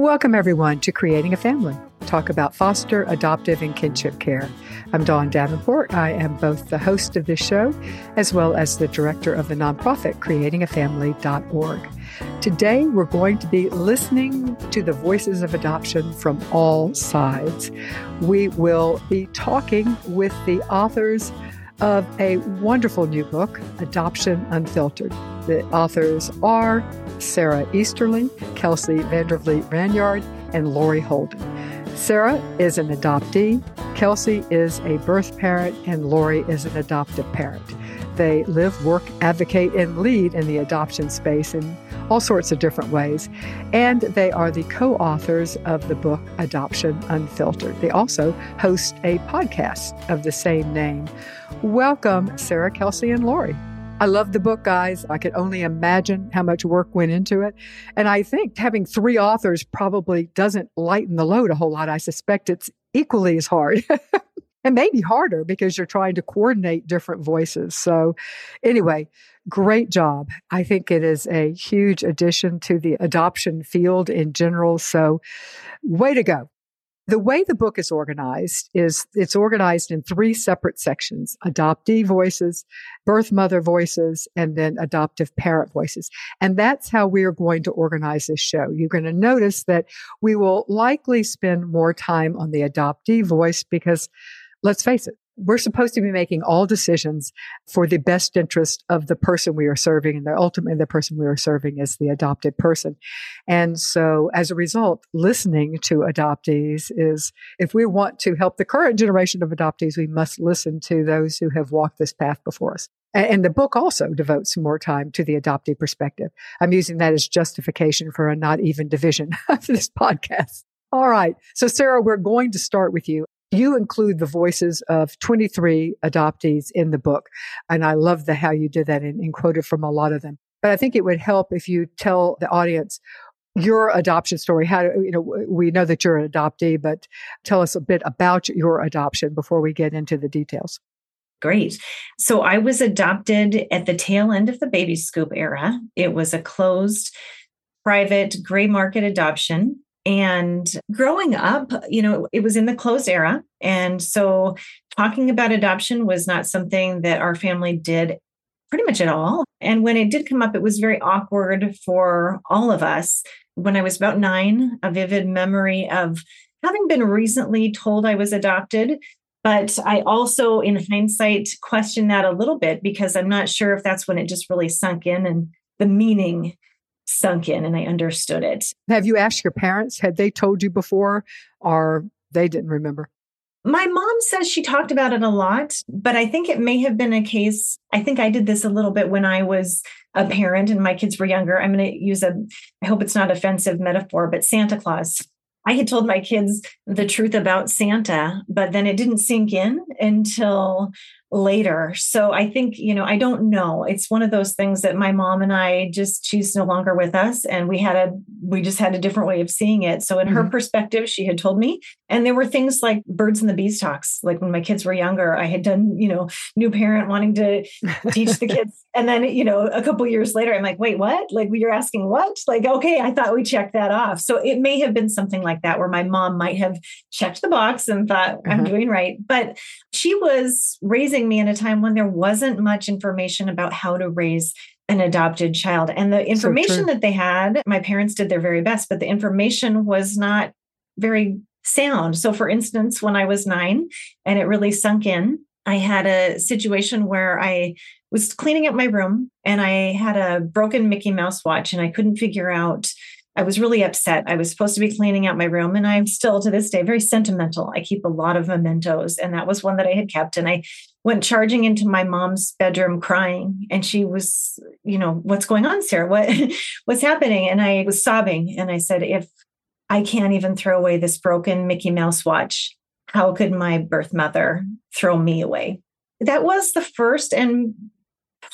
Welcome, everyone, to Creating a Family. Talk about foster, adoptive, and kinship care. I'm Dawn Davenport. I am both the host of this show as well as the director of the nonprofit creatingafamily.org. Today, we're going to be listening to the voices of adoption from all sides. We will be talking with the authors of a wonderful new book, Adoption Unfiltered. The authors are Sara Easterly, Kelsey Vander Vliet Ranyard, and Lori Holden. Sara is an adoptee, Kelsey is a birth parent, and Lori is an adoptive parent. They live, work, advocate, and lead in the adoption space in all sorts of different ways. And they are the co authors of the book Adoption Unfiltered. They also host a podcast of the same name. Welcome, Sara, Kelsey, and Lori. I love the book, guys. I could only imagine how much work went into it. And I think having three authors probably doesn't lighten the load a whole lot. I suspect it's equally as hard. and maybe harder because you're trying to coordinate different voices. So, anyway, great job. I think it is a huge addition to the adoption field in general. So, way to go. The way the book is organized is it's organized in three separate sections adoptee voices, birth mother voices, and then adoptive parent voices. And that's how we are going to organize this show. You're going to notice that we will likely spend more time on the adoptee voice because let's face it, we're supposed to be making all decisions for the best interest of the person we are serving. And the ultimately the person we are serving is the adopted person. And so as a result, listening to adoptees is if we want to help the current generation of adoptees, we must listen to those who have walked this path before us. And the book also devotes more time to the adoptee perspective. I'm using that as justification for a not even division of this podcast. All right. So, Sara, we're going to start with you. You include the voices of 23 adoptees in the book. And I love the how you did that and, and quoted from a lot of them. But I think it would help if you tell the audience your adoption story. How, you know, we know that you're an adoptee, but tell us a bit about your adoption before we get into the details. Great. So I was adopted at the tail end of the baby scoop era. It was a closed, private, gray market adoption. And growing up, you know, it was in the closed era. And so talking about adoption was not something that our family did pretty much at all. And when it did come up, it was very awkward for all of us. When I was about nine, a vivid memory of having been recently told I was adopted. But I also, in hindsight, question that a little bit because I'm not sure if that's when it just really sunk in and the meaning sunk in and I understood it. Have you asked your parents? Had they told you before or they didn't remember? My mom says she talked about it a lot, but I think it may have been a case. I think I did this a little bit when I was a parent and my kids were younger. I'm going to use a, I hope it's not offensive metaphor, but Santa Claus. I had told my kids the truth about Santa, but then it didn't sink in until later. So I think, you know, I don't know. It's one of those things that my mom and I just she's no longer with us and we had a we just had a different way of seeing it. So in mm-hmm. her perspective, she had told me and there were things like birds and the bees talks. Like when my kids were younger, I had done, you know, new parent wanting to teach the kids and then, you know, a couple years later I'm like, "Wait, what? Like you're asking what?" Like, "Okay, I thought we checked that off." So it may have been something like that where my mom might have checked the box and thought, "I'm uh-huh. doing right." But she was raising raising me in a time when there wasn't much information about how to raise an adopted child. And the information so that they had, my parents did their very best, but the information was not very sound. So, for instance, when I was nine and it really sunk in, I had a situation where I was cleaning up my room and I had a broken Mickey Mouse watch and I couldn't figure out I was really upset. I was supposed to be cleaning out my room, and I'm still to this day very sentimental. I keep a lot of mementos, and that was one that I had kept. And I went charging into my mom's bedroom crying, and she was, you know, what's going on, Sara? What what's happening? And I was sobbing, and I said, if I can't even throw away this broken Mickey Mouse watch, how could my birth mother throw me away? That was the first and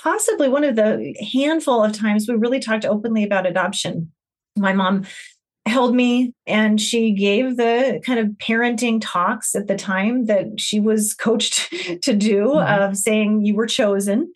possibly one of the handful of times we really talked openly about adoption my mom held me and she gave the kind of parenting talks at the time that she was coached to do mm-hmm. of saying you were chosen.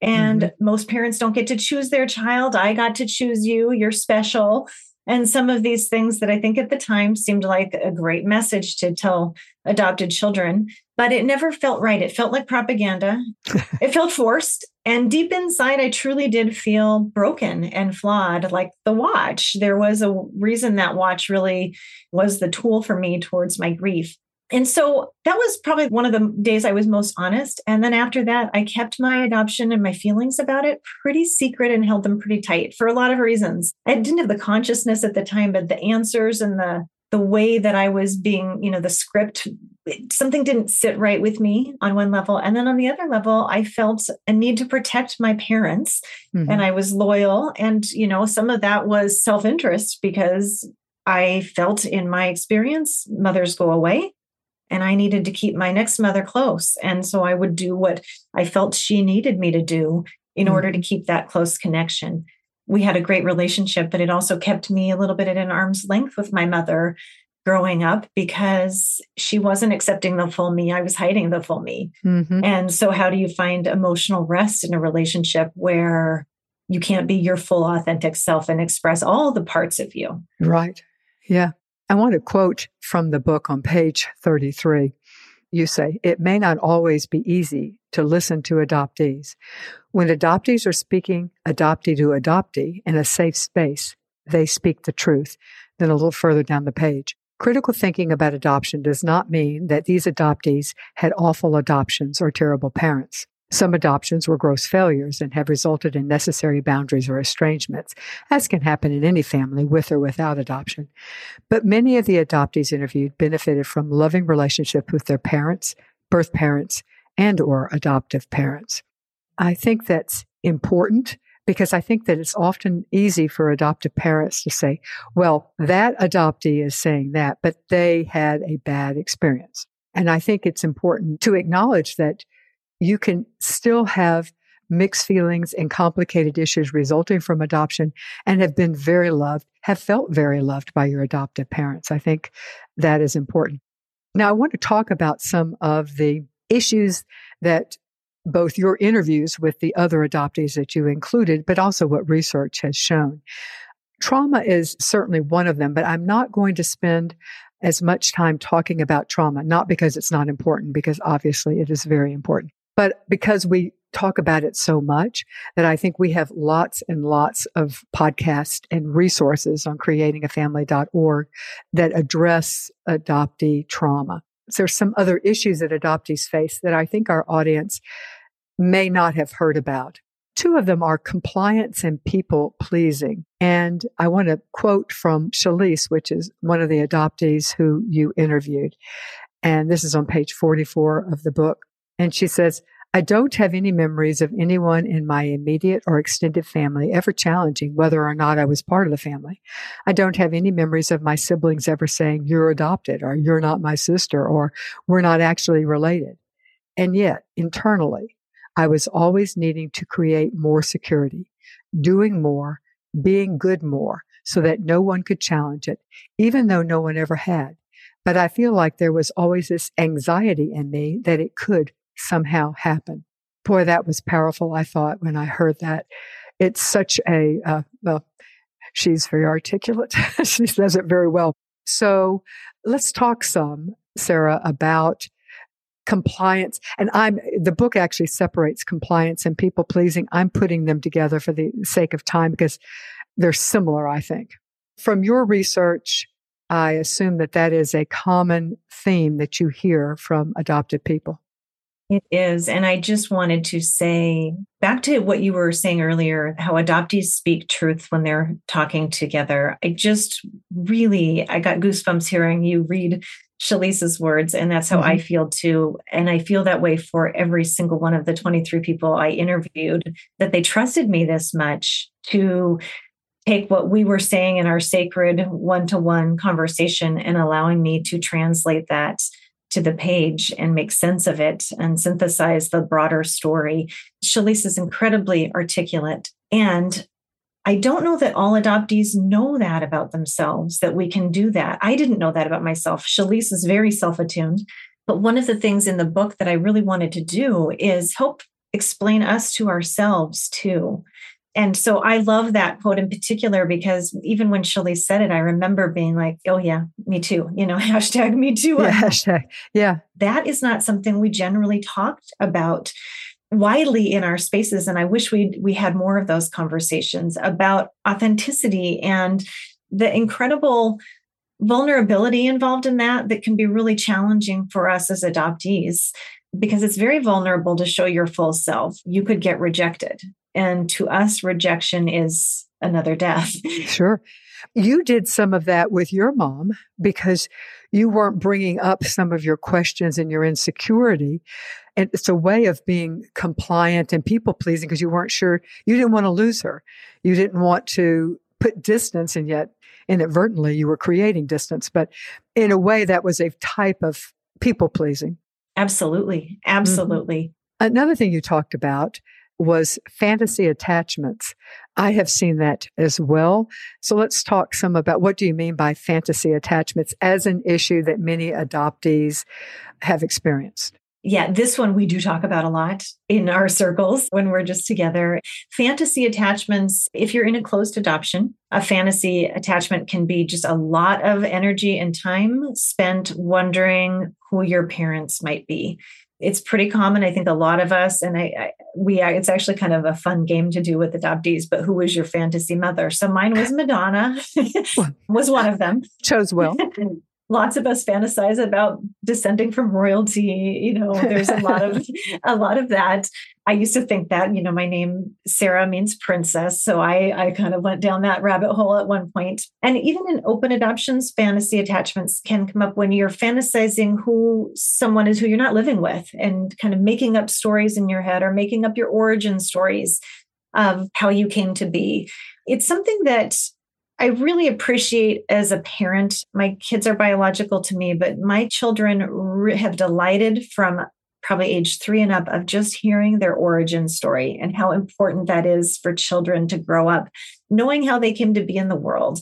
And mm-hmm. most parents don't get to choose their child. I got to choose you. You're special. And some of these things that I think at the time seemed like a great message to tell adopted children, but it never felt right. It felt like propaganda. it felt forced. And deep inside, I truly did feel broken and flawed, like the watch. There was a reason that watch really was the tool for me towards my grief. And so that was probably one of the days I was most honest. And then after that, I kept my adoption and my feelings about it pretty secret and held them pretty tight for a lot of reasons. I didn't have the consciousness at the time, but the answers and the the way that I was being, you know, the script, something didn't sit right with me on one level. And then on the other level, I felt a need to protect my parents mm-hmm. and I was loyal. And, you know, some of that was self interest because I felt in my experience, mothers go away and I needed to keep my next mother close. And so I would do what I felt she needed me to do in mm-hmm. order to keep that close connection. We had a great relationship, but it also kept me a little bit at an arm's length with my mother growing up because she wasn't accepting the full me. I was hiding the full me. Mm-hmm. And so, how do you find emotional rest in a relationship where you can't be your full authentic self and express all the parts of you? Right. Yeah. I want to quote from the book on page 33. You say, it may not always be easy to listen to adoptees. When adoptees are speaking adoptee to adoptee in a safe space, they speak the truth. Then a little further down the page. Critical thinking about adoption does not mean that these adoptees had awful adoptions or terrible parents. Some adoptions were gross failures and have resulted in necessary boundaries or estrangements, as can happen in any family with or without adoption. But many of the adoptees interviewed benefited from loving relationships with their parents, birth parents, and or adoptive parents. I think that's important because I think that it's often easy for adoptive parents to say, well, that adoptee is saying that, but they had a bad experience. And I think it's important to acknowledge that you can still have mixed feelings and complicated issues resulting from adoption and have been very loved, have felt very loved by your adoptive parents. I think that is important. Now, I want to talk about some of the issues that both your interviews with the other adoptees that you included, but also what research has shown. Trauma is certainly one of them, but I'm not going to spend as much time talking about trauma, not because it's not important, because obviously it is very important but because we talk about it so much that I think we have lots and lots of podcasts and resources on creatingafamily.org that address adoptee trauma. There's some other issues that adoptees face that I think our audience may not have heard about. Two of them are compliance and people pleasing. And I want to quote from Shalise, which is one of the adoptees who you interviewed. And this is on page 44 of the book. And she says, I don't have any memories of anyone in my immediate or extended family ever challenging whether or not I was part of the family. I don't have any memories of my siblings ever saying, you're adopted or you're not my sister or we're not actually related. And yet, internally, I was always needing to create more security, doing more, being good more so that no one could challenge it, even though no one ever had. But I feel like there was always this anxiety in me that it could somehow happen. Boy, that was powerful. I thought when I heard that. It's such a, uh, well, she's very articulate. she says it very well. So let's talk some, Sara, about compliance. And I'm, the book actually separates compliance and people pleasing. I'm putting them together for the sake of time because they're similar, I think. From your research, I assume that that is a common theme that you hear from adopted people. It is. And I just wanted to say back to what you were saying earlier, how adoptees speak truth when they're talking together. I just really, I got goosebumps hearing you read Shalise's words. And that's how mm-hmm. I feel too. And I feel that way for every single one of the 23 people I interviewed, that they trusted me this much to take what we were saying in our sacred one to one conversation and allowing me to translate that to the page and make sense of it and synthesize the broader story. Shalise is incredibly articulate. And I don't know that all adoptees know that about themselves, that we can do that. I didn't know that about myself. Shalise is very self attuned. But one of the things in the book that I really wanted to do is help explain us to ourselves too. And so I love that quote in particular because even when Shalise said it, I remember being like, oh, yeah, me too. You know, hashtag me too. Yeah, hashtag. Yeah. That is not something we generally talked about widely in our spaces. And I wish we we had more of those conversations about authenticity and the incredible vulnerability involved in that that can be really challenging for us as adoptees because it's very vulnerable to show your full self. You could get rejected. And to us, rejection is another death. Sure. You did some of that with your mom because you weren't bringing up some of your questions and your insecurity. And it's a way of being compliant and people pleasing because you weren't sure, you didn't want to lose her. You didn't want to put distance, and yet inadvertently you were creating distance. But in a way, that was a type of people pleasing. Absolutely. Absolutely. Mm-hmm. Another thing you talked about was fantasy attachments. I have seen that as well. So let's talk some about what do you mean by fantasy attachments as an issue that many adoptees have experienced? Yeah, this one we do talk about a lot in our circles when we're just together. Fantasy attachments, if you're in a closed adoption, a fantasy attachment can be just a lot of energy and time spent wondering who your parents might be it's pretty common. I think a lot of us, and I, I we, it's actually kind of a fun game to do with adoptees. But who was your fantasy mother? So mine was Madonna, was one of them. Chose well. lots of us fantasize about descending from royalty you know there's a lot of a lot of that. I used to think that you know my name sara means princess so i i kind of went down that rabbit hole at one point. And even in open adoptions fantasy attachments can come up when you're fantasizing who someone is who you're not living with and kind of making up stories in your head or making up your origin stories of how you came to be. It's something that I really appreciate as a parent, my kids are biological to me, but my children re- have delighted from probably age three and up of just hearing their origin story and how important that is for children to grow up, knowing how they came to be in the world.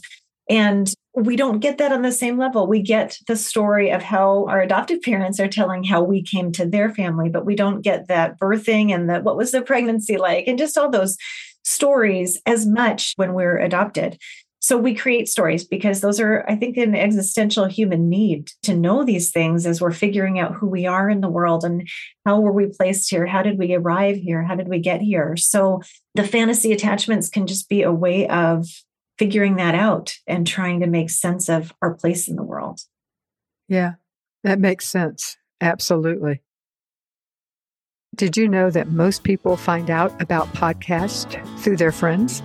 And we don't get that on the same level. We get the story of how our adoptive parents are telling how we came to their family, but we don't get that birthing and the what was the pregnancy like and just all those stories as much when we're adopted. So we create stories because those are, I think, an existential human need to know these things as we're figuring out who we are in the world and how were we placed here? How did we arrive here? How did we get here? So the fantasy attachments can just be a way of figuring that out and trying to make sense of our place in the world. Yeah, that makes sense. Absolutely. Did you know that most people find out about podcasts through their friends?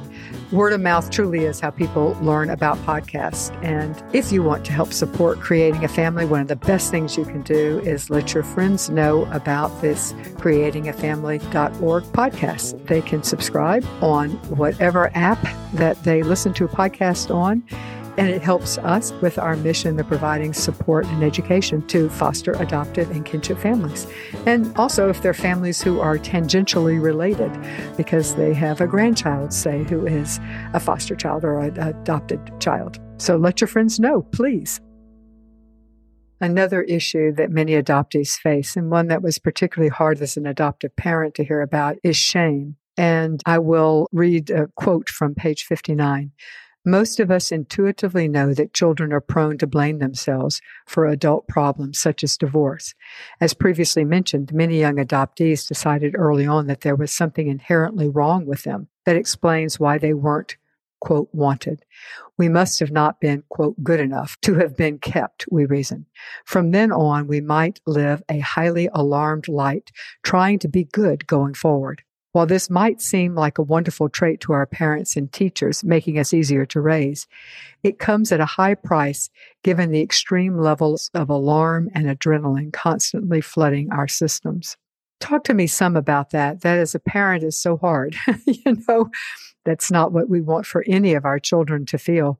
Word of mouth truly is how people learn about podcasts. And if you want to help support creating a family, one of the best things you can do is let your friends know about this creatingafamily.org podcast. They can subscribe on whatever app that they listen to a podcast on and it helps us with our mission of providing support and education to foster, adoptive, and kinship families. And also, if they're families who are tangentially related because they have a grandchild, say, who is a foster child or an adopted child. So let your friends know, please. Another issue that many adoptees face, and one that was particularly hard as an adoptive parent to hear about, is shame. And I will read a quote from page 59. Most of us intuitively know that children are prone to blame themselves for adult problems such as divorce. As previously mentioned, many young adoptees decided early on that there was something inherently wrong with them that explains why they weren't, quote, wanted. We must have not been, quote, good enough to have been kept, we reason. From then on, we might live a highly alarmed light, trying to be good going forward. While this might seem like a wonderful trait to our parents and teachers, making us easier to raise, it comes at a high price given the extreme levels of alarm and adrenaline constantly flooding our systems. Talk to me some about that. That as a parent is so hard. you know, that's not what we want for any of our children to feel.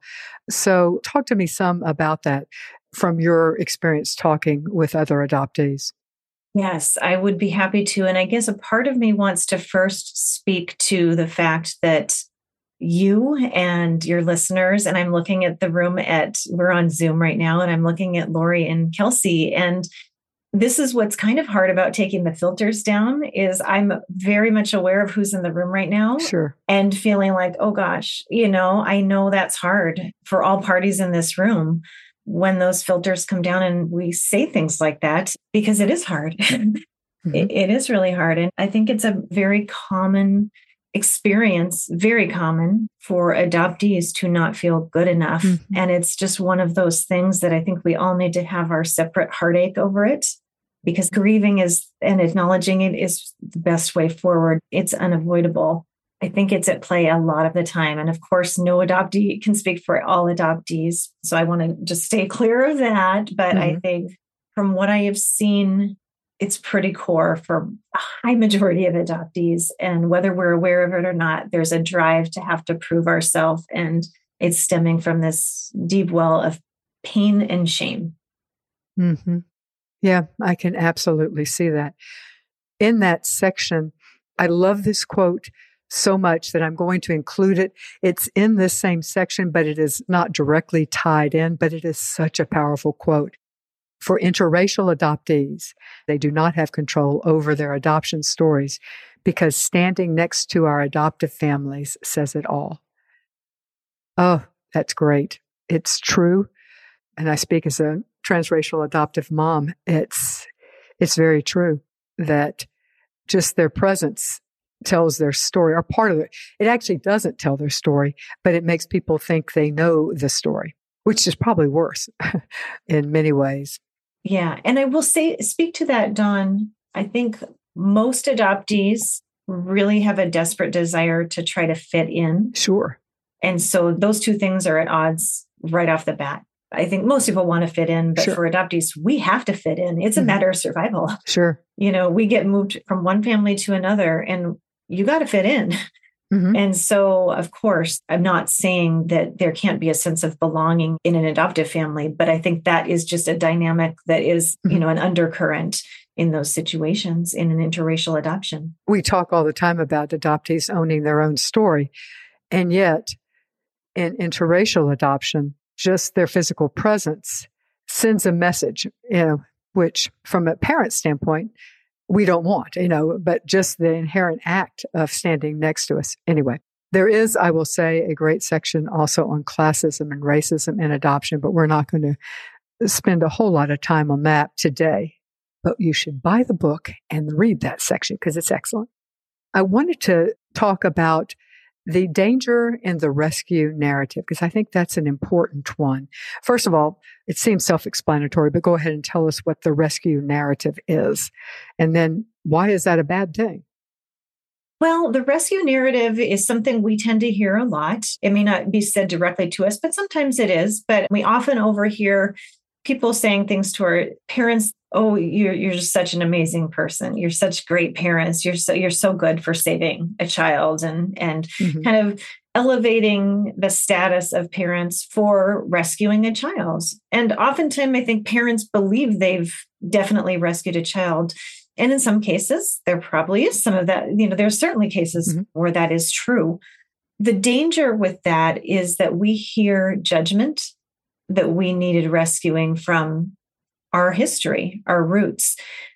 So, talk to me some about that from your experience talking with other adoptees. Yes, I would be happy to. And I guess a part of me wants to first speak to the fact that you and your listeners, and I'm looking at the room at, we're on Zoom right now, and I'm looking at Lori and Kelsey. And this is what's kind of hard about taking the filters down is i'm very much aware of who's in the room right now sure and feeling like oh gosh you know i know that's hard for all parties in this room when those filters come down and we say things like that because it is hard mm-hmm. it, it is really hard and i think it's a very common experience very common for adoptees to not feel good enough mm-hmm. and it's just one of those things that i think we all need to have our separate heartache over it because grieving is and acknowledging it is the best way forward. It's unavoidable. I think it's at play a lot of the time. And of course, no adoptee can speak for all adoptees. So I want to just stay clear of that. But mm-hmm. I think from what I have seen, it's pretty core for a high majority of adoptees. And whether we're aware of it or not, there's a drive to have to prove ourselves. And it's stemming from this deep well of pain and shame. Mm-hmm. Yeah, I can absolutely see that. In that section, I love this quote so much that I'm going to include it. It's in this same section, but it is not directly tied in, but it is such a powerful quote. For interracial adoptees, they do not have control over their adoption stories because standing next to our adoptive families says it all. Oh, that's great. It's true. And I speak as a transracial adoptive mom, it's it's very true that just their presence tells their story or part of it. It actually doesn't tell their story, but it makes people think they know the story, which is probably worse in many ways. Yeah. And I will say, speak to that, Dawn. I think most adoptees really have a desperate desire to try to fit in. Sure. And so those two things are at odds right off the bat. I think most people want to fit in, but sure. for adoptees, we have to fit in. It's a mm-hmm. matter of survival. Sure. You know, we get moved from one family to another and you got to fit in. Mm-hmm. And so, of course, I'm not saying that there can't be a sense of belonging in an adoptive family, but I think that is just a dynamic that is, mm-hmm. you know, an undercurrent in those situations in an interracial adoption. We talk all the time about adoptees owning their own story. And yet, in interracial adoption, just their physical presence sends a message, you know, which from a parent standpoint, we don't want, you know, but just the inherent act of standing next to us. Anyway, there is, I will say, a great section also on classism and racism and adoption, but we're not going to spend a whole lot of time on that today. But you should buy the book and read that section because it's excellent. I wanted to talk about the danger in the rescue narrative, because I think that's an important one. First of all, it seems self explanatory, but go ahead and tell us what the rescue narrative is. And then why is that a bad thing? Well, the rescue narrative is something we tend to hear a lot. It may not be said directly to us, but sometimes it is. But we often overhear people saying things to our parents oh you're you're just such an amazing person. You're such great parents. You're so you're so good for saving a child and and mm-hmm. kind of elevating the status of parents for rescuing a child. And oftentimes i think parents believe they've definitely rescued a child. And in some cases there probably is some of that. You know there's certainly cases mm-hmm. where that is true. The danger with that is that we hear judgment that we needed rescuing from our history, our roots.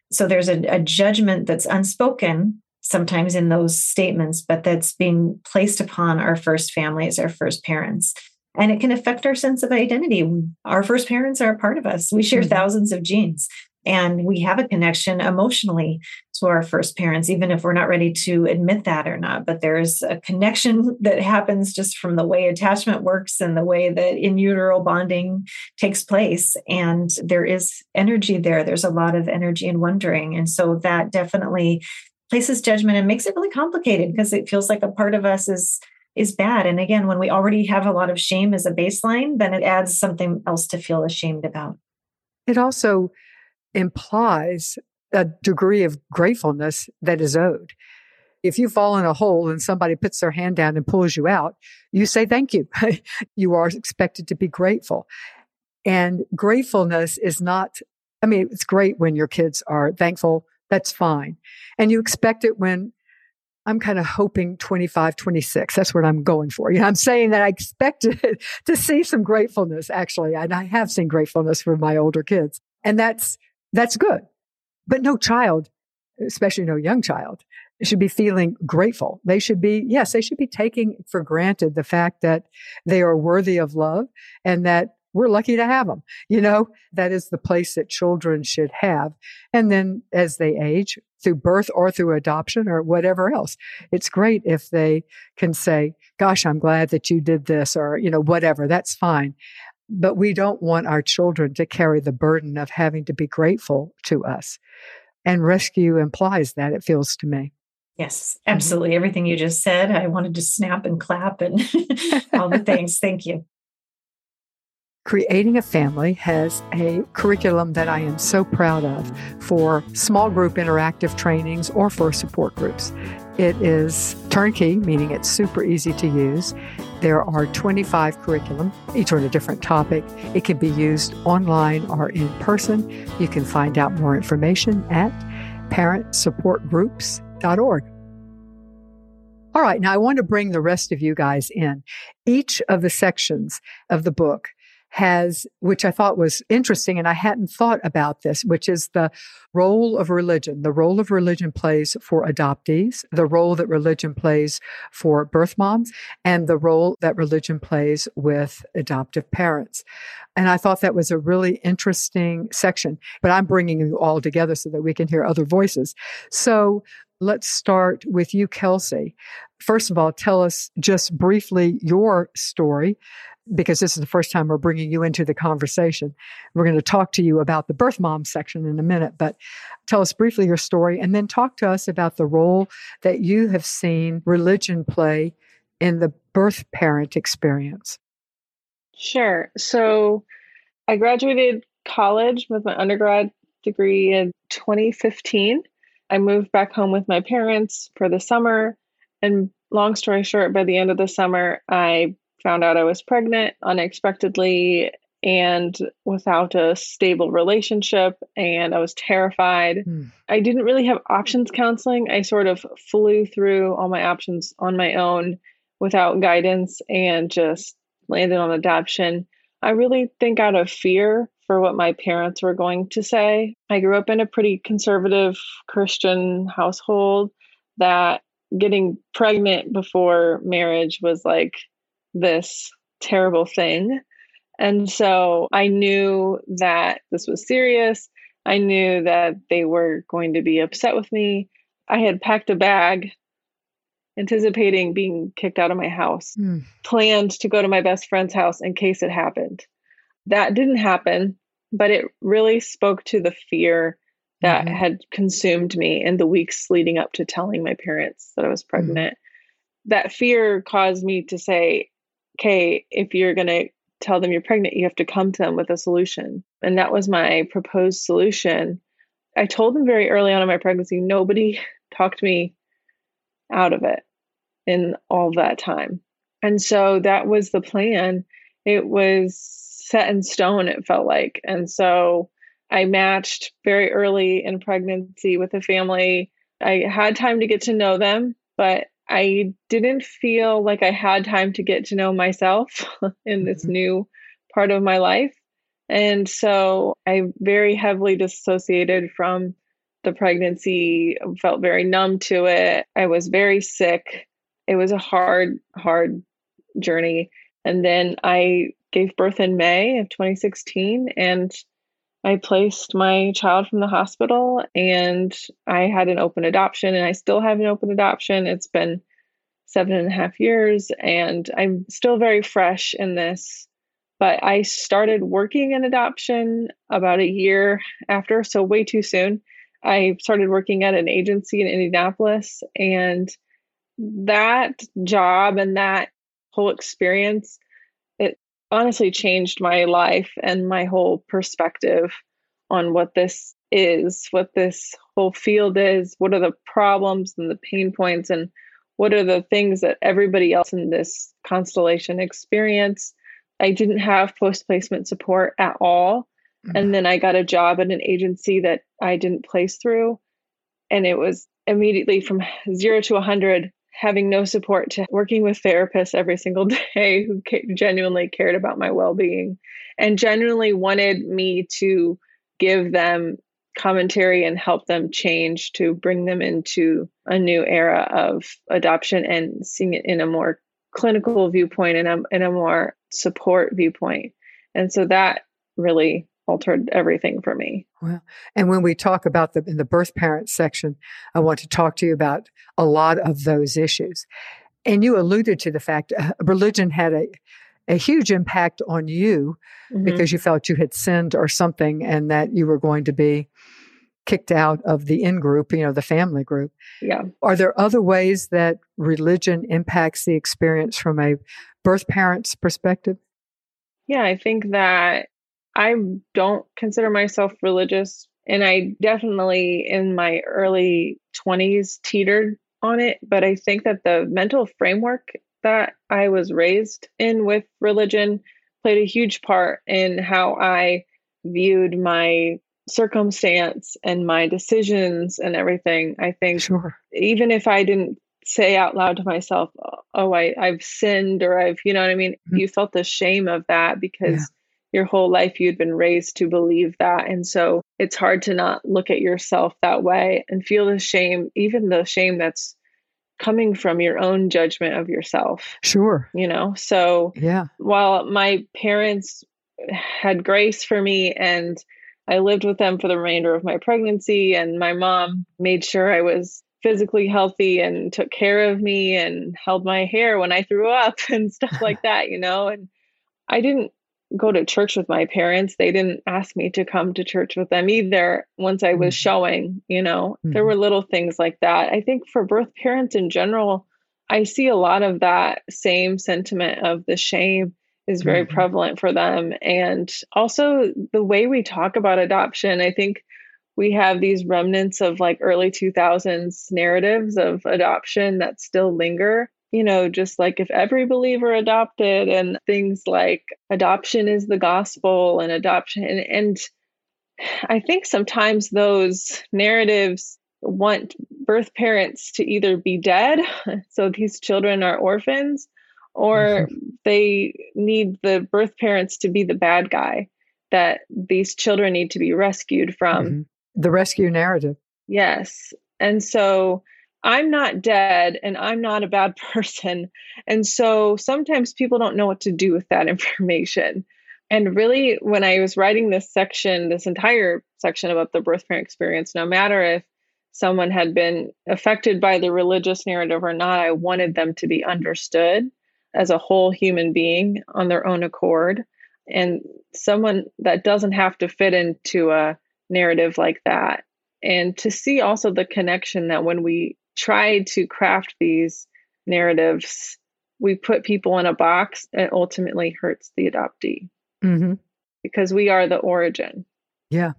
So there's a, a judgment that's unspoken sometimes in those statements, but that's being placed upon our first families, our first parents. And it can affect our sense of identity. Our first parents are a part of us. We share mm-hmm. thousands of genes and we have a connection emotionally to our first parents even if we're not ready to admit that or not. But there's a connection that happens just from the way attachment works and the way that in utero bonding takes place. And there is energy there. There's a lot of energy and wondering. And so that definitely places judgment and makes it really complicated because it feels like a part of us is is bad. And again when we already have a lot of shame as a baseline then it adds something else to feel ashamed about. It also implies a degree of gratefulness that is owed. If you fall in a hole and somebody puts their hand down and pulls you out, you say thank you. you are expected to be grateful. And gratefulness is not, I mean, it's great when your kids are thankful. That's fine. And you expect it when I'm kind of hoping 25, 26. That's what I'm going for. You know, I'm saying that I expected to see some gratefulness actually. And I have seen gratefulness from my older kids. And that's that's good. But no child, especially no young child, should be feeling grateful. They should be, yes, they should be taking for granted the fact that they are worthy of love and that we're lucky to have them. You know, that is the place that children should have. And then as they age through birth or through adoption or whatever else, it's great if they can say, gosh, I'm glad that you did this or, you know, whatever. That's fine. But we don't want our children to carry the burden of having to be grateful to us. And rescue implies that, it feels to me. Yes, mm-hmm. absolutely. Mm-hmm. Everything you just said, I wanted to snap and clap and all the things. Thank you. Creating a Family has a curriculum that I am so proud of for small group interactive trainings or for support groups. It is turnkey, meaning it's super easy to use. There are 25 curriculum, each on a different topic. It can be used online or in person. You can find out more information at parentsupportgroups.org. All right, now I want to bring the rest of you guys in. Each of the sections of the book has, which I thought was interesting, and I hadn't thought about this, which is the role of religion, the role of religion plays for adoptees, the role that religion plays for birth moms, and the role that religion plays with adoptive parents. And I thought that was a really interesting section, but I'm bringing you all together so that we can hear other voices. So let's start with you, Kelsey. First of all, tell us just briefly your story because this is the first time we're bringing you into the conversation. We're going to talk to you about the birth mom section in a minute, but tell us briefly your story and then talk to us about the role that you have seen religion play in the birth parent experience. Sure. So I graduated college with my undergrad degree in 2015. I moved back home with my parents for the summer. And long story short, by the end of the summer, I found out I was pregnant unexpectedly and without a stable relationship and I was terrified. Mm. I didn't really have options counseling. I sort of flew through all my options on my own without guidance and just landed on adoption. I really think out of fear for what my parents were going to say. I grew up in a pretty conservative Christian household that getting pregnant before marriage was like this terrible thing. And so I knew that this was serious. I knew that they were going to be upset with me. I had packed a bag anticipating being kicked out of my house, mm. planned to go to my best friend's house in case it happened. That didn't happen, but it really spoke to the fear that mm-hmm. had consumed me in the weeks leading up to telling my parents that I was hmm. pregnant. Mm. That fear caused me to say, okay, if you're going to tell them you're pregnant, you have to come to them with a solution. And that was my proposed solution. I told them very early on in my pregnancy, nobody talked me out of it in all that time. And so that was the plan. It was set in stone, it felt like. And so I matched very early in pregnancy with a family. I had time to get to know them, but I didn't feel like I had time to get to know myself in this mm-hmm. new part of my life. And so I very heavily dissociated from the pregnancy, felt very numb to it. I was very sick. It was a hard, hard journey. And then I gave birth in May of 2016 and I placed my child from the hospital and I had an open adoption and I still have an open adoption. It's been seven and a half years and I'm still very fresh in this. But I started working in adoption about a year after, so way too soon. I started working at an agency in Indianapolis and that job and that whole experience honestly changed my life and my whole perspective on what this is, what this whole field is, what are the problems and the pain points, and what are the things that everybody else in this constellation experience. I didn't have post placement support at all. Mm-hmm. And then I got a job at an agency that I didn't place through. And it was immediately from zero to 100 having no support to working with therapists every single day who genuinely cared about my well-being and genuinely wanted me to give them commentary and help them change to bring them into a new era of adoption and seeing it in a more clinical viewpoint and a, in a more support viewpoint. And so that really altered everything for me. Well, and when we talk about the in the birth parent section, I want to talk to you about a lot of those issues. And you alluded to the fact uh, religion had a a huge impact on you mm-hmm. because you felt you had sinned or something and that you were going to be kicked out of the in group, you know, the family group. Yeah. Are there other ways that religion impacts the experience from a birth parent's perspective? Yeah, I think that I don't consider myself religious. And I definitely, in my early 20s, teetered on it. But I think that the mental framework that I was raised in with religion played a huge part in how I viewed my circumstance and my decisions and everything. I think sure. even if I didn't say out loud to myself, oh, I, I've sinned or I've, you know what I mean? Mm-hmm. You felt the shame of that because yeah your whole life you'd been raised to believe that. And so it's hard to not look at yourself that way and feel the shame, even the shame that's coming from your own judgment of yourself. Sure. You know, so yeah. While my parents had grace for me and I lived with them for the remainder of my pregnancy, and my mom made sure I was physically healthy and took care of me and held my hair when I threw up and stuff like that, you know. And I didn't go to church with my parents. They didn't ask me to come to church with them either once I was mm-hmm. showing, you know. Mm-hmm. There were little things like that. I think for birth parents in general, I see a lot of that same sentiment of the shame is very mm-hmm. prevalent for them. And also the way we talk about adoption, I think we have these remnants of like early 2000s narratives of adoption that still linger you know, just like if every believer adopted and things like adoption is the gospel and adoption. And, and I think sometimes those narratives want birth parents to either be dead, so these children are orphans, or mm-hmm. they need the birth parents to be the bad guy that these children need to be rescued from. Mm-hmm. The rescue narrative. Yes. And so I'm not dead and I'm not a bad person. And so sometimes people don't know what to do with that information. And really, when I was writing this section, this entire section about the birth parent experience, no matter if someone had been affected by the religious narrative or not, I wanted them to be understood as a whole human being on their own accord. And someone that doesn't have to fit into a narrative like that. And to see also the connection that when we tried to craft these narratives, we put people in a box and ultimately hurts the adoptee mm-hmm. because we are the origin. Yeah.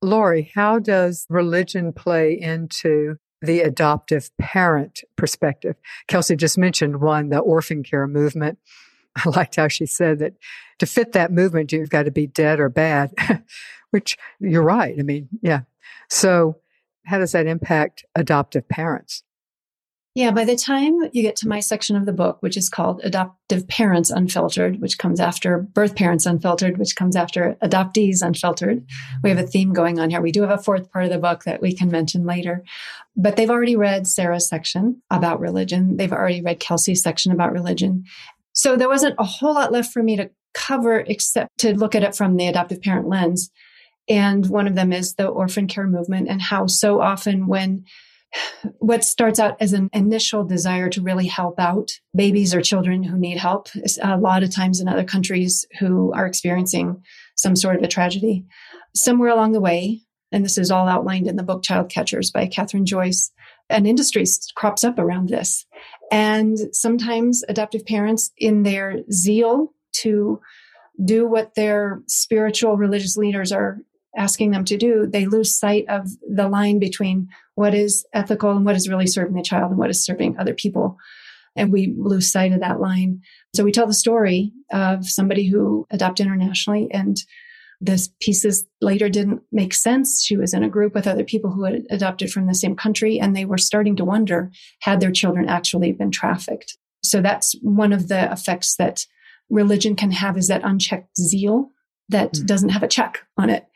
Lori, how does religion play into the adoptive parent perspective? Kelsey just mentioned one, the orphan care movement. I liked how she said that to fit that movement, you've got to be dead or bad, which you're right. I mean, yeah. So how does that impact adoptive parents? Yeah, by the time you get to hmm. my section of the book, which is called Adoptive Parents Unfiltered, which comes after Birth Parents Unfiltered, which comes after Adoptees Unfiltered, we have a theme going on here. We do have a fourth part of the book that we can mention later. But they've already read Sara's section about religion. They've already read Kelsey's section about religion. So there wasn't a whole lot left for me to cover except to look at it from the adoptive parent lens. And one of them is the orphan care movement and how so often when what starts out as an initial desire to really help out babies or children who need help, a lot of times in other countries who are experiencing some sort of a tragedy, somewhere along the way, and this is all outlined in the book Child Catchers by Kathryn Joyce, an industry crops up around this. And sometimes adoptive parents, in their zeal to do what their spiritual religious leaders are asking them to do, they lose sight of the line between what is ethical and what is really serving the child and what is serving other people. And we lose sight of that line. So we tell the story of somebody who adopted internationally and this pieces later didn't make sense. She was in a group with other people who had adopted from the same country and they were starting to wonder had their children actually been trafficked. So that's one of the effects that religion can have is that unchecked zeal that mm. doesn't have a check on it.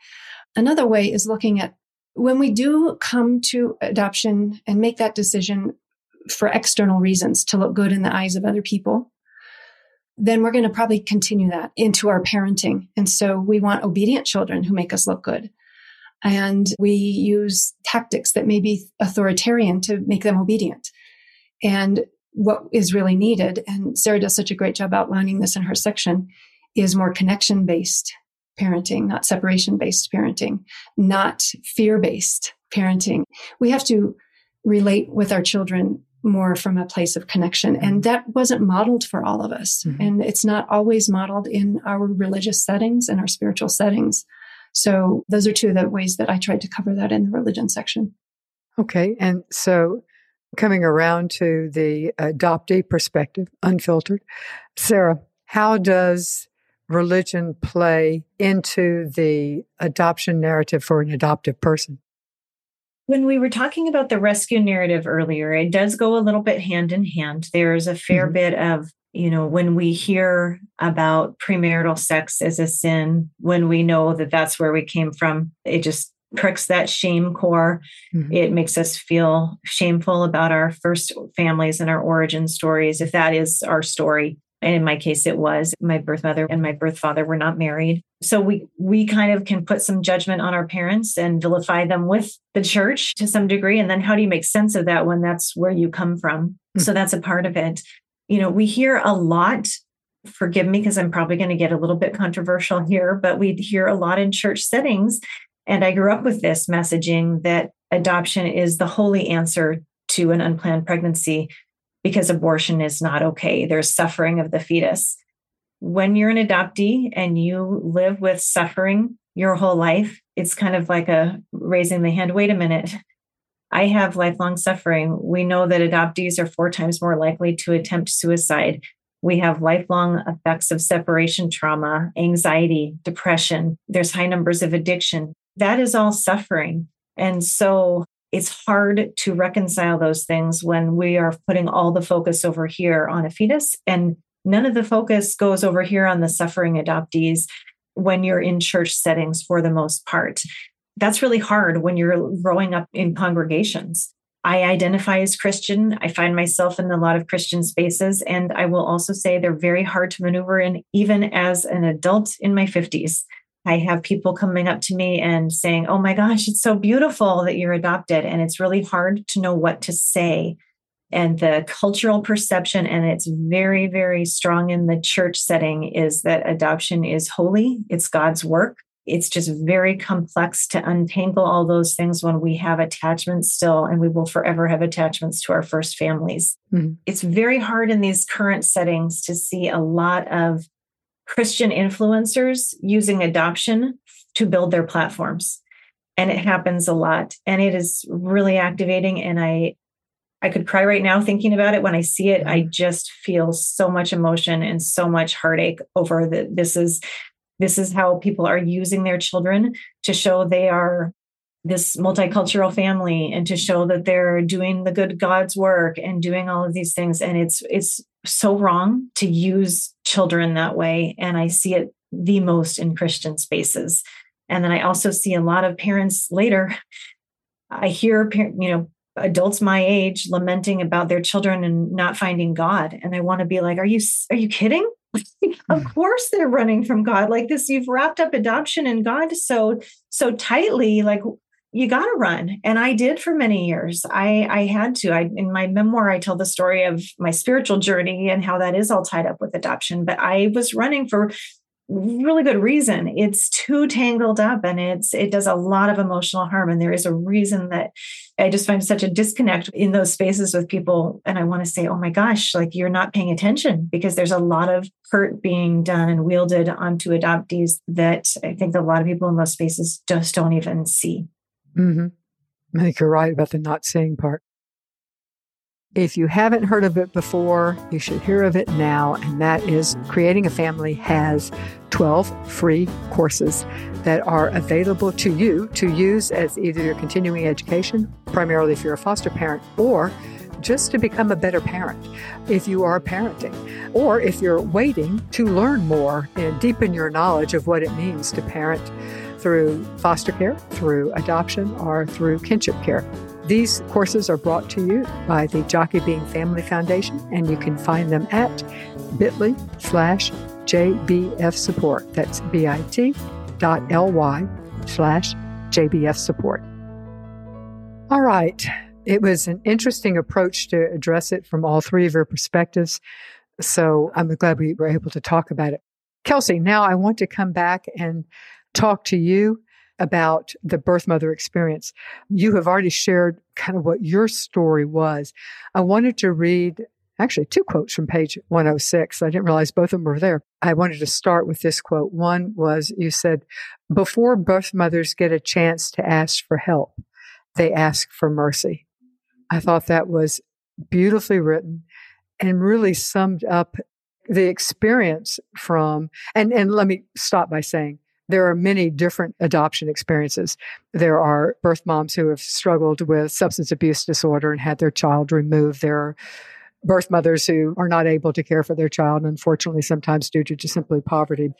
Another way is looking at when we do come to adoption and make that decision for external reasons to look good in the eyes of other people, then we're going to probably continue that into our parenting. And so we want obedient children who make us look good. And we use tactics that may be authoritarian to make them obedient. And what is really needed, and Sara does such a great job outlining this in her section, is more connection based parenting, not separation based parenting, not fear based parenting. We have to relate with our children more from a place of connection. And that wasn't modeled for all of us. Mm-hmm. And it's not always modeled in our religious settings and our spiritual settings. So those are two of the ways that I tried to cover that in the religion section. Okay. And so coming around to the adoptee perspective, unfiltered, Sara, how does religion play into the adoption narrative for an adoptive person? When we were talking about the rescue narrative earlier, it does go a little bit hand in hand. There's a fair mm-hmm. bit of, you know, when we hear about premarital sex as a sin, when we know that that's where we came from, it just pricks that shame core. Mm-hmm. It makes us feel shameful about our first families and our origin stories, if that is our story. And in my case, it was my birth mother and my birth father were not married. So we we kind of can put some judgment on our parents and vilify them with the church to some degree. And then how do you make sense of that when that's where you come from? Mm-hmm. So that's a part of it. You know, we hear a lot forgive me because I'm probably going to get a little bit controversial here, but we hear a lot in church settings. And I grew up with this messaging that adoption is the holy answer to an unplanned pregnancy because abortion is not okay. There's suffering of the fetus. When you're an adoptee and you live with suffering your whole life, it's kind of like a raising the hand. Wait a minute. I have lifelong suffering. We know that adoptees are four times more likely to attempt suicide. We have lifelong effects of separation trauma, anxiety, depression. There's high numbers of addiction. That is all suffering. And so it's hard to reconcile those things when we are putting all the focus over here on a fetus and none of the focus goes over here on the suffering adoptees when you're in church settings for the most part. That's really hard when you're growing up in congregations. I identify as Christian. I find myself in a lot of Christian spaces. And I will also say they're very hard to maneuver in, even as an adult in my 50s. I have people coming up to me and saying, Oh my gosh, it's so beautiful that you're adopted. And it's really hard to know what to say. And the cultural perception, and it's very, very strong in the church setting, is that adoption is holy, it's God's work. It's just very complex to untangle all those things when we have attachments still, and we will forever have attachments to our first families. Mm-hmm. It's very hard in these current settings to see a lot of Christian influencers using adoption to build their platforms. And it happens a lot. And it is really activating. And I I could cry right now thinking about it. When I see it, I just feel so much emotion and so much heartache over that this is this is how people are using their children to show they are this multicultural family and to show that they're doing the good God's work and doing all of these things. And it's it's so wrong to use children that way. And I see it the most in Christian spaces. And then I also see a lot of parents later. I hear, you know, adults my age lamenting about their children and not finding God. And I want to be like, are you, are you kidding? of mm-hmm. course they're running from God like this. You've wrapped up adoption and God so, so tightly. Like you got to run. And i did for many years. I i had to. I in my memoir i tell the story of my spiritual journey and how that is all tied up with adoption. But i was running for really good reason. It's too tangled up and it's it does a lot of emotional harm. And there is a reason that i just find such a disconnect in those spaces with people. And i want to say oh my gosh like you're not paying attention because there's a lot of hurt being done and wielded onto adoptees that i think a lot of people in those spaces just don't even see Mm-hmm. I think you're right about the not seeing part. If you haven't heard of it before, you should hear of it now. And that is Creating a Family has 12 free courses that are available to you to use as either your continuing education, primarily if you're a foster parent, or just to become a better parent if you are parenting, or if you're waiting to learn more and deepen your knowledge of what it means to parent through foster care, through adoption, or through kinship care. These courses are brought to you by the Jockey Being Family Foundation, and you can find them at bit.ly slash JBF support. That's bit.ly slash JBF support. All right. It was an interesting approach to address it from all three of your perspectives. So I'm glad we were able to talk about it. Kelsey, now I want to come back and talk to you about the birth mother experience. You have already shared kind of what your story was. I wanted to read actually two quotes from page 106. I didn't realize both of them were there. I wanted to start with this quote. One was you said, Before birth mothers get a chance to ask for help, they ask for mercy. I thought that was beautifully written and really summed up the experience from and and let me stop by saying there are many different adoption experiences. There are birth moms who have struggled with substance abuse disorder and had their child removed. There are birth mothers who are not able to care for their child, unfortunately, sometimes due to just simply poverty.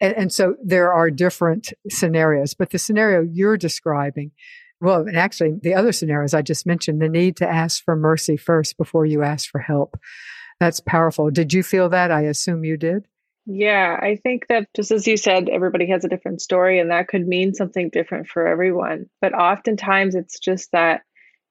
And, and so there are different scenarios. But the scenario you're describing, well, and actually the other scenarios I just mentioned, the need to ask for mercy first before you ask for help. That's powerful. Did you feel that? I assume you did. Yeah, I think that just as you said, everybody has a different story and that could mean something different for everyone. But oftentimes it's just that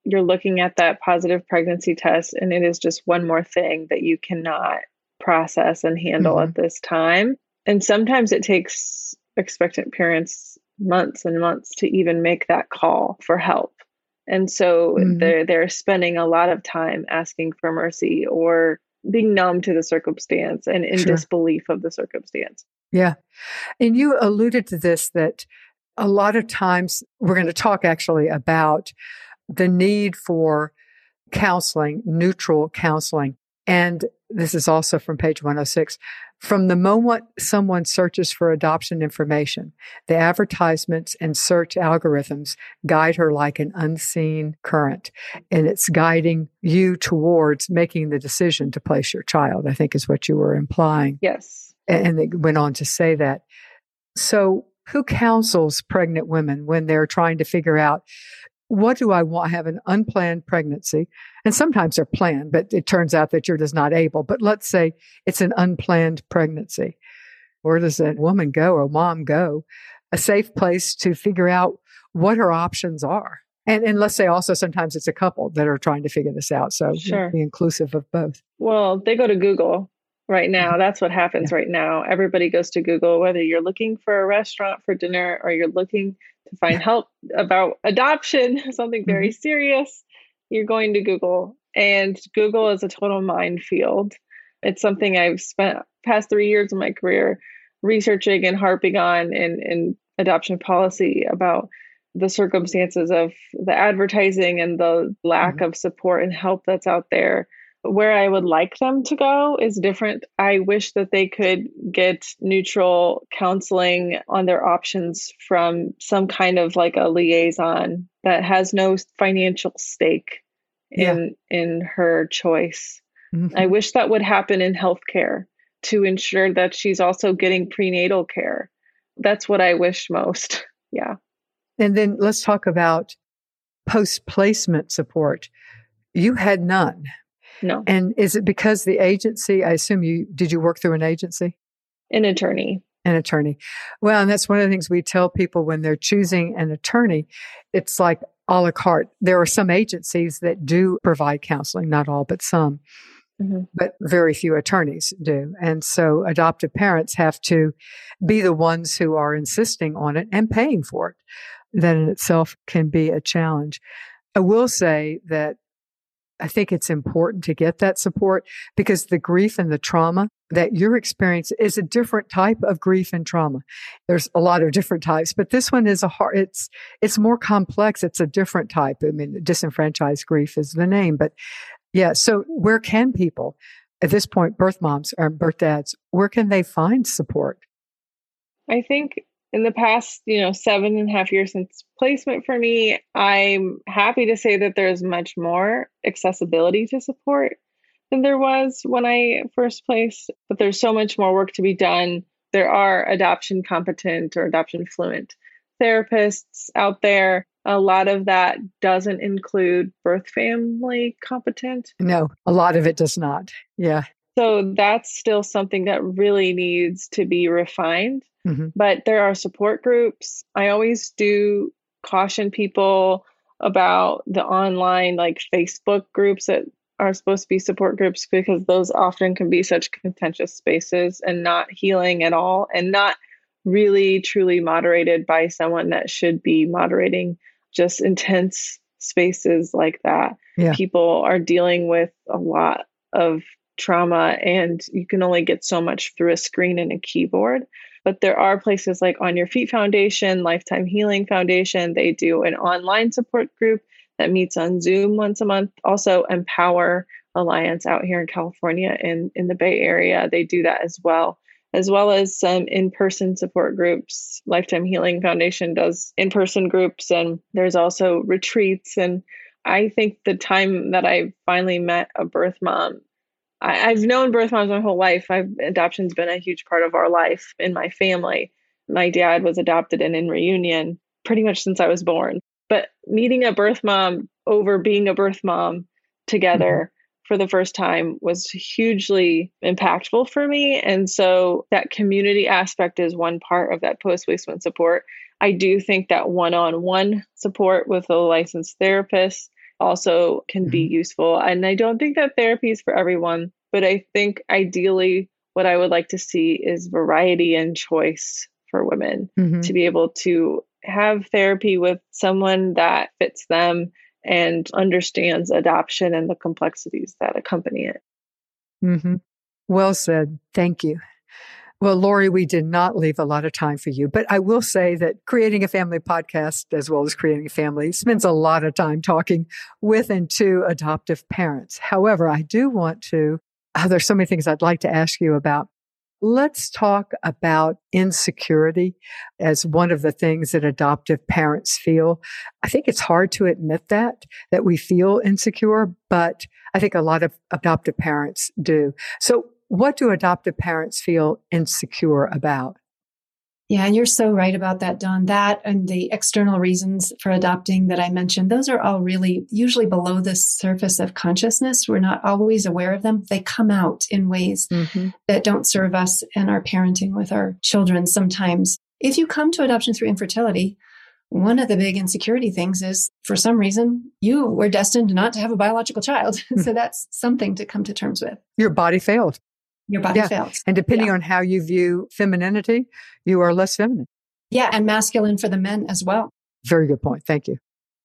you're looking at that positive pregnancy test and it is just one more thing that you cannot process and handle mm-hmm. at this time. And sometimes it takes expectant parents months and months to even make that call for help. And so mm-hmm. they're they're spending a lot of time asking for mercy or being numb to the circumstance and in sure. disbelief of the circumstance. Yeah. And you alluded to this that a lot of times we're going to talk actually about the need for counseling, neutral counseling. And this is also from page 106. From the moment someone searches for adoption information, the advertisements and search algorithms guide her like an unseen current. And it's guiding you towards making the decision to place your child, I think is what you were implying. Yes. And they went on to say that. So, who counsels pregnant women when they're trying to figure out what do I want? I have an unplanned pregnancy. And sometimes they're planned, but it turns out that you're just not able. But let's say it's an unplanned pregnancy. Where does a woman go or mom go? A safe place to figure out what her options are. And, and let's say also sometimes it's a couple that are trying to figure this out. So sure. be inclusive of both. Well, they go to Google right now. Mm-hmm. That's what happens yeah. right now. Everybody goes to Google, whether you're looking for a restaurant for dinner or you're looking to find help about adoption, something very mm-hmm. serious, you're going to Google. And Google is a total minefield. It's something I've spent past three years of my career researching and harping on in, in adoption policy about the circumstances of the advertising and the lack mm-hmm. of support and help that's out there where I would like them to go is different. I wish that they could get neutral counseling on their options from some kind of like a liaison that has no financial stake in yeah. in her choice. Mm-hmm. I wish that would happen in healthcare to ensure that she's also getting prenatal care. That's what I wish most. Yeah. And then let's talk about post placement support. You had none. No. And is it because the agency, I assume you, did you work through an agency? An attorney. An attorney. Well, and that's one of the things we tell people when they're choosing an attorney. It's like a la carte. There are some agencies that do provide counseling, not all, but some. Mm-hmm. But very few attorneys do. And so adoptive parents have to be the ones who are insisting on it and paying for it. That in itself can be a challenge. I will say that I think it's important to get that support because the grief and the trauma that you're experiencing is a different type of grief and trauma. There's a lot of different types, but this one is a hard, it's, it's more complex. It's a different type. I mean, disenfranchised grief is the name, but yeah. So where can people at this point, birth moms or birth dads, where can they find support? I think in the past, you know, seven and a half years since placement for me, I'm happy to say that there's much more accessibility to support than there was when I first placed, but there's so much more work to be done. There are adoption competent or adoption fluent therapists out there. A lot of that doesn't include birth family competent. No, a lot of it does not. Yeah. So that's still something that really needs to be refined. Mm-hmm. But there are support groups. I always do caution people about the online, like Facebook groups that are supposed to be support groups because those often can be such contentious spaces and not healing at all and not really truly moderated by someone that should be moderating just intense spaces like that. Yeah. People are dealing with a lot of trauma and you can only get so much through a screen and a keyboard. But there are places like On Your Feet Foundation, Lifetime Healing Foundation. They do an online support group that meets on Zoom once a month. Also, Empower Alliance out here in California and in the Bay Area, they do that as well, as well as some in person support groups. Lifetime Healing Foundation does in person groups, and there's also retreats. And I think the time that I finally met a birth mom I, have known birth moms my whole life. I've adoption's been a huge part of our life in my family. My dad was adopted and in reunion pretty much since I was born. But meeting a birth mom over being a birth mom together mm-hmm. for the first time was hugely impactful for me. And so that community aspect is one part of that post placement support. I do think that one on one support with a licensed therapist also can mm-hmm. be useful. And I don't think that therapy is for everyone, but I think ideally what I would like to see is variety and choice for women mm-hmm. to be able to have therapy with someone that fits them and understands adoption and the complexities that accompany it. Mm-hmm. Well said. Thank you. Well, Lori, we did not leave a lot of time for you, but I will say that creating a family podcast, as well as creating a family, spends a lot of time talking with and to adoptive parents. However, I do want to, oh, there's so many things I'd like to ask you about. Let's talk about insecurity as one of the things that adoptive parents feel. I think it's hard to admit that, that we feel insecure, but I think a lot of adoptive parents do. So what do adoptive parents feel insecure about? Yeah, and you're so right about that, Dawn. That and the external reasons for adopting that I mentioned, those are all really usually below the surface of consciousness. We're not always aware of them. They come out in ways mm-hmm. that don't serve us and our parenting with our children sometimes. If you come to adoption through infertility, one of the big insecurity things is for some reason you were destined not to have a biological child. so that's something to come to terms with. Your body failed. Your body yeah. fails. And depending yeah. on how you view femininity, you are less feminine. Yeah, and masculine for the men as well. Very good point. Thank you.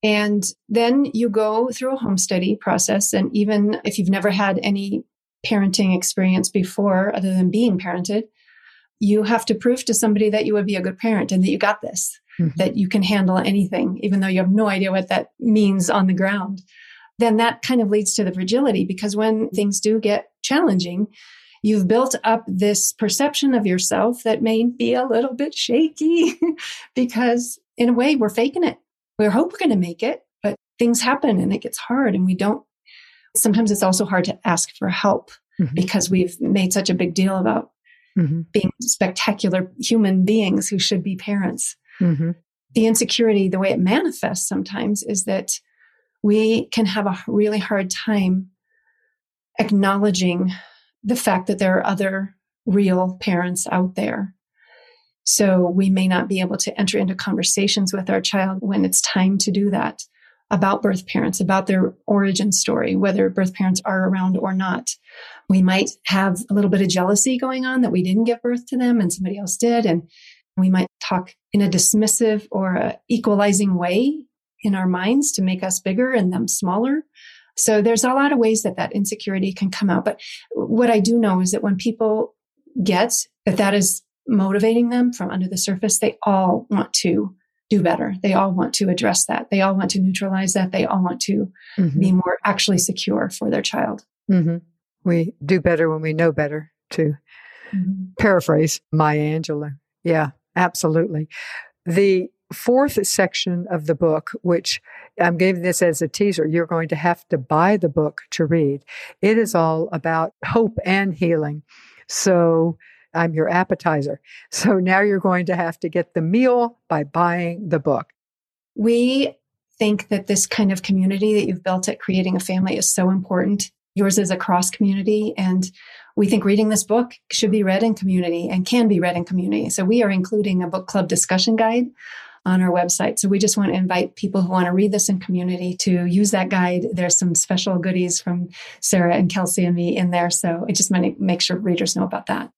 And then you go through a home study process. And even if you've never had any parenting experience before, other than being parented, you have to prove to somebody that you would be a good parent and that you got this, mm-hmm. that you can handle anything, even though you have no idea what that means on the ground. Then that kind of leads to the fragility because when things do get challenging, You've built up this perception of yourself that may be a little bit shaky because in a way we're faking it. We hope we're going to make it, but things happen and it gets hard and we don't. Sometimes it's also hard to ask for help mm-hmm. because we've made such a big deal about mm-hmm. being spectacular human beings who should be parents. Mm-hmm. The insecurity, the way it manifests sometimes is that we can have a really hard time acknowledging the fact that there are other real parents out there. So we may not be able to enter into conversations with our child when it's time to do that about birth parents, about their origin story, whether birth parents are around or not. We might have a little bit of jealousy going on that we didn't give birth to them and somebody else did. And we might talk in a dismissive or a equalizing way in our minds to make us bigger and them smaller. So there's a lot of ways that that insecurity can come out. But what I do know is that when people get that that is motivating them from under the surface, they all want to do better. They all want to address that. They all want to neutralize that. They all want to mm-hmm. be more actually secure for their child. Mm-hmm. We do better when we know better, to mm-hmm. paraphrase Maya Angelou. Yeah, absolutely. The fourth section of the book, which I'm giving this as a teaser, you're going to have to buy the book to read. It is all about hope and healing. So I'm your appetizer. So now you're going to have to get the meal by buying the book. We think that this kind of community that you've built at Creating a Family is so important. Yours is a cross community, and we think reading this book should be read in community and can be read in community. So we are including a book club discussion guide on our website. So we just want to invite people who want to read this in community to use that guide. There's some special goodies from Sara and Kelsey and me in there. So I just want to make sure readers know about that.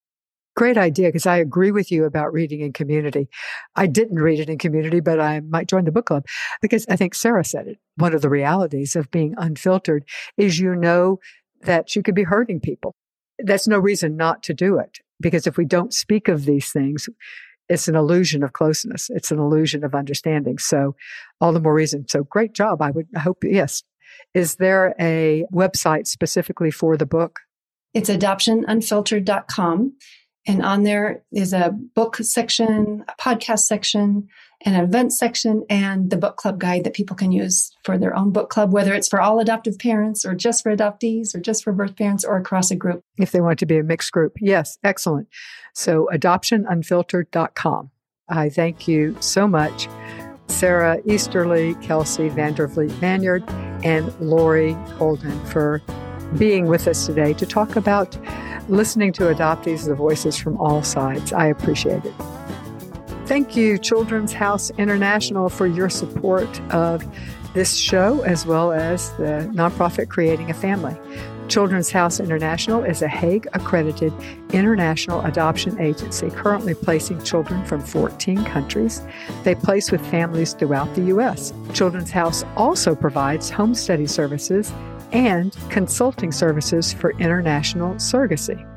Great idea because I agree with you about reading in community. I didn't read it in community, but I might join the book club because I think Sara said it. One of the realities of being unfiltered is you know that you could be hurting people. That's no reason not to do it because if we don't speak of these things, it's an illusion of closeness. It's an illusion of understanding. So all the more reason. So great job. I would hope, yes. Is there a website specifically for the book? It's adoptionunfiltered.com. And on there is a book section, a podcast section, an event section, and the book club guide that people can use for their own book club, whether it's for all adoptive parents or just for adoptees or just for birth parents or across a group. If they want to be a mixed group. Yes, excellent. So adoptionunfiltered.com. I thank you so much, Sara Easterly, Kelsey Vander Vliet Ranyard, and Lori Holden for being with us today to talk about listening to adoptees, the voices from all sides. I appreciate it. Thank you, Children's House International, for your support of this show as well as the nonprofit Creating a Family. Children's House International is a Hague accredited international adoption agency currently placing children from 14 countries. They place with families throughout the U.S. Children's House also provides home study services and consulting services for international surrogacy.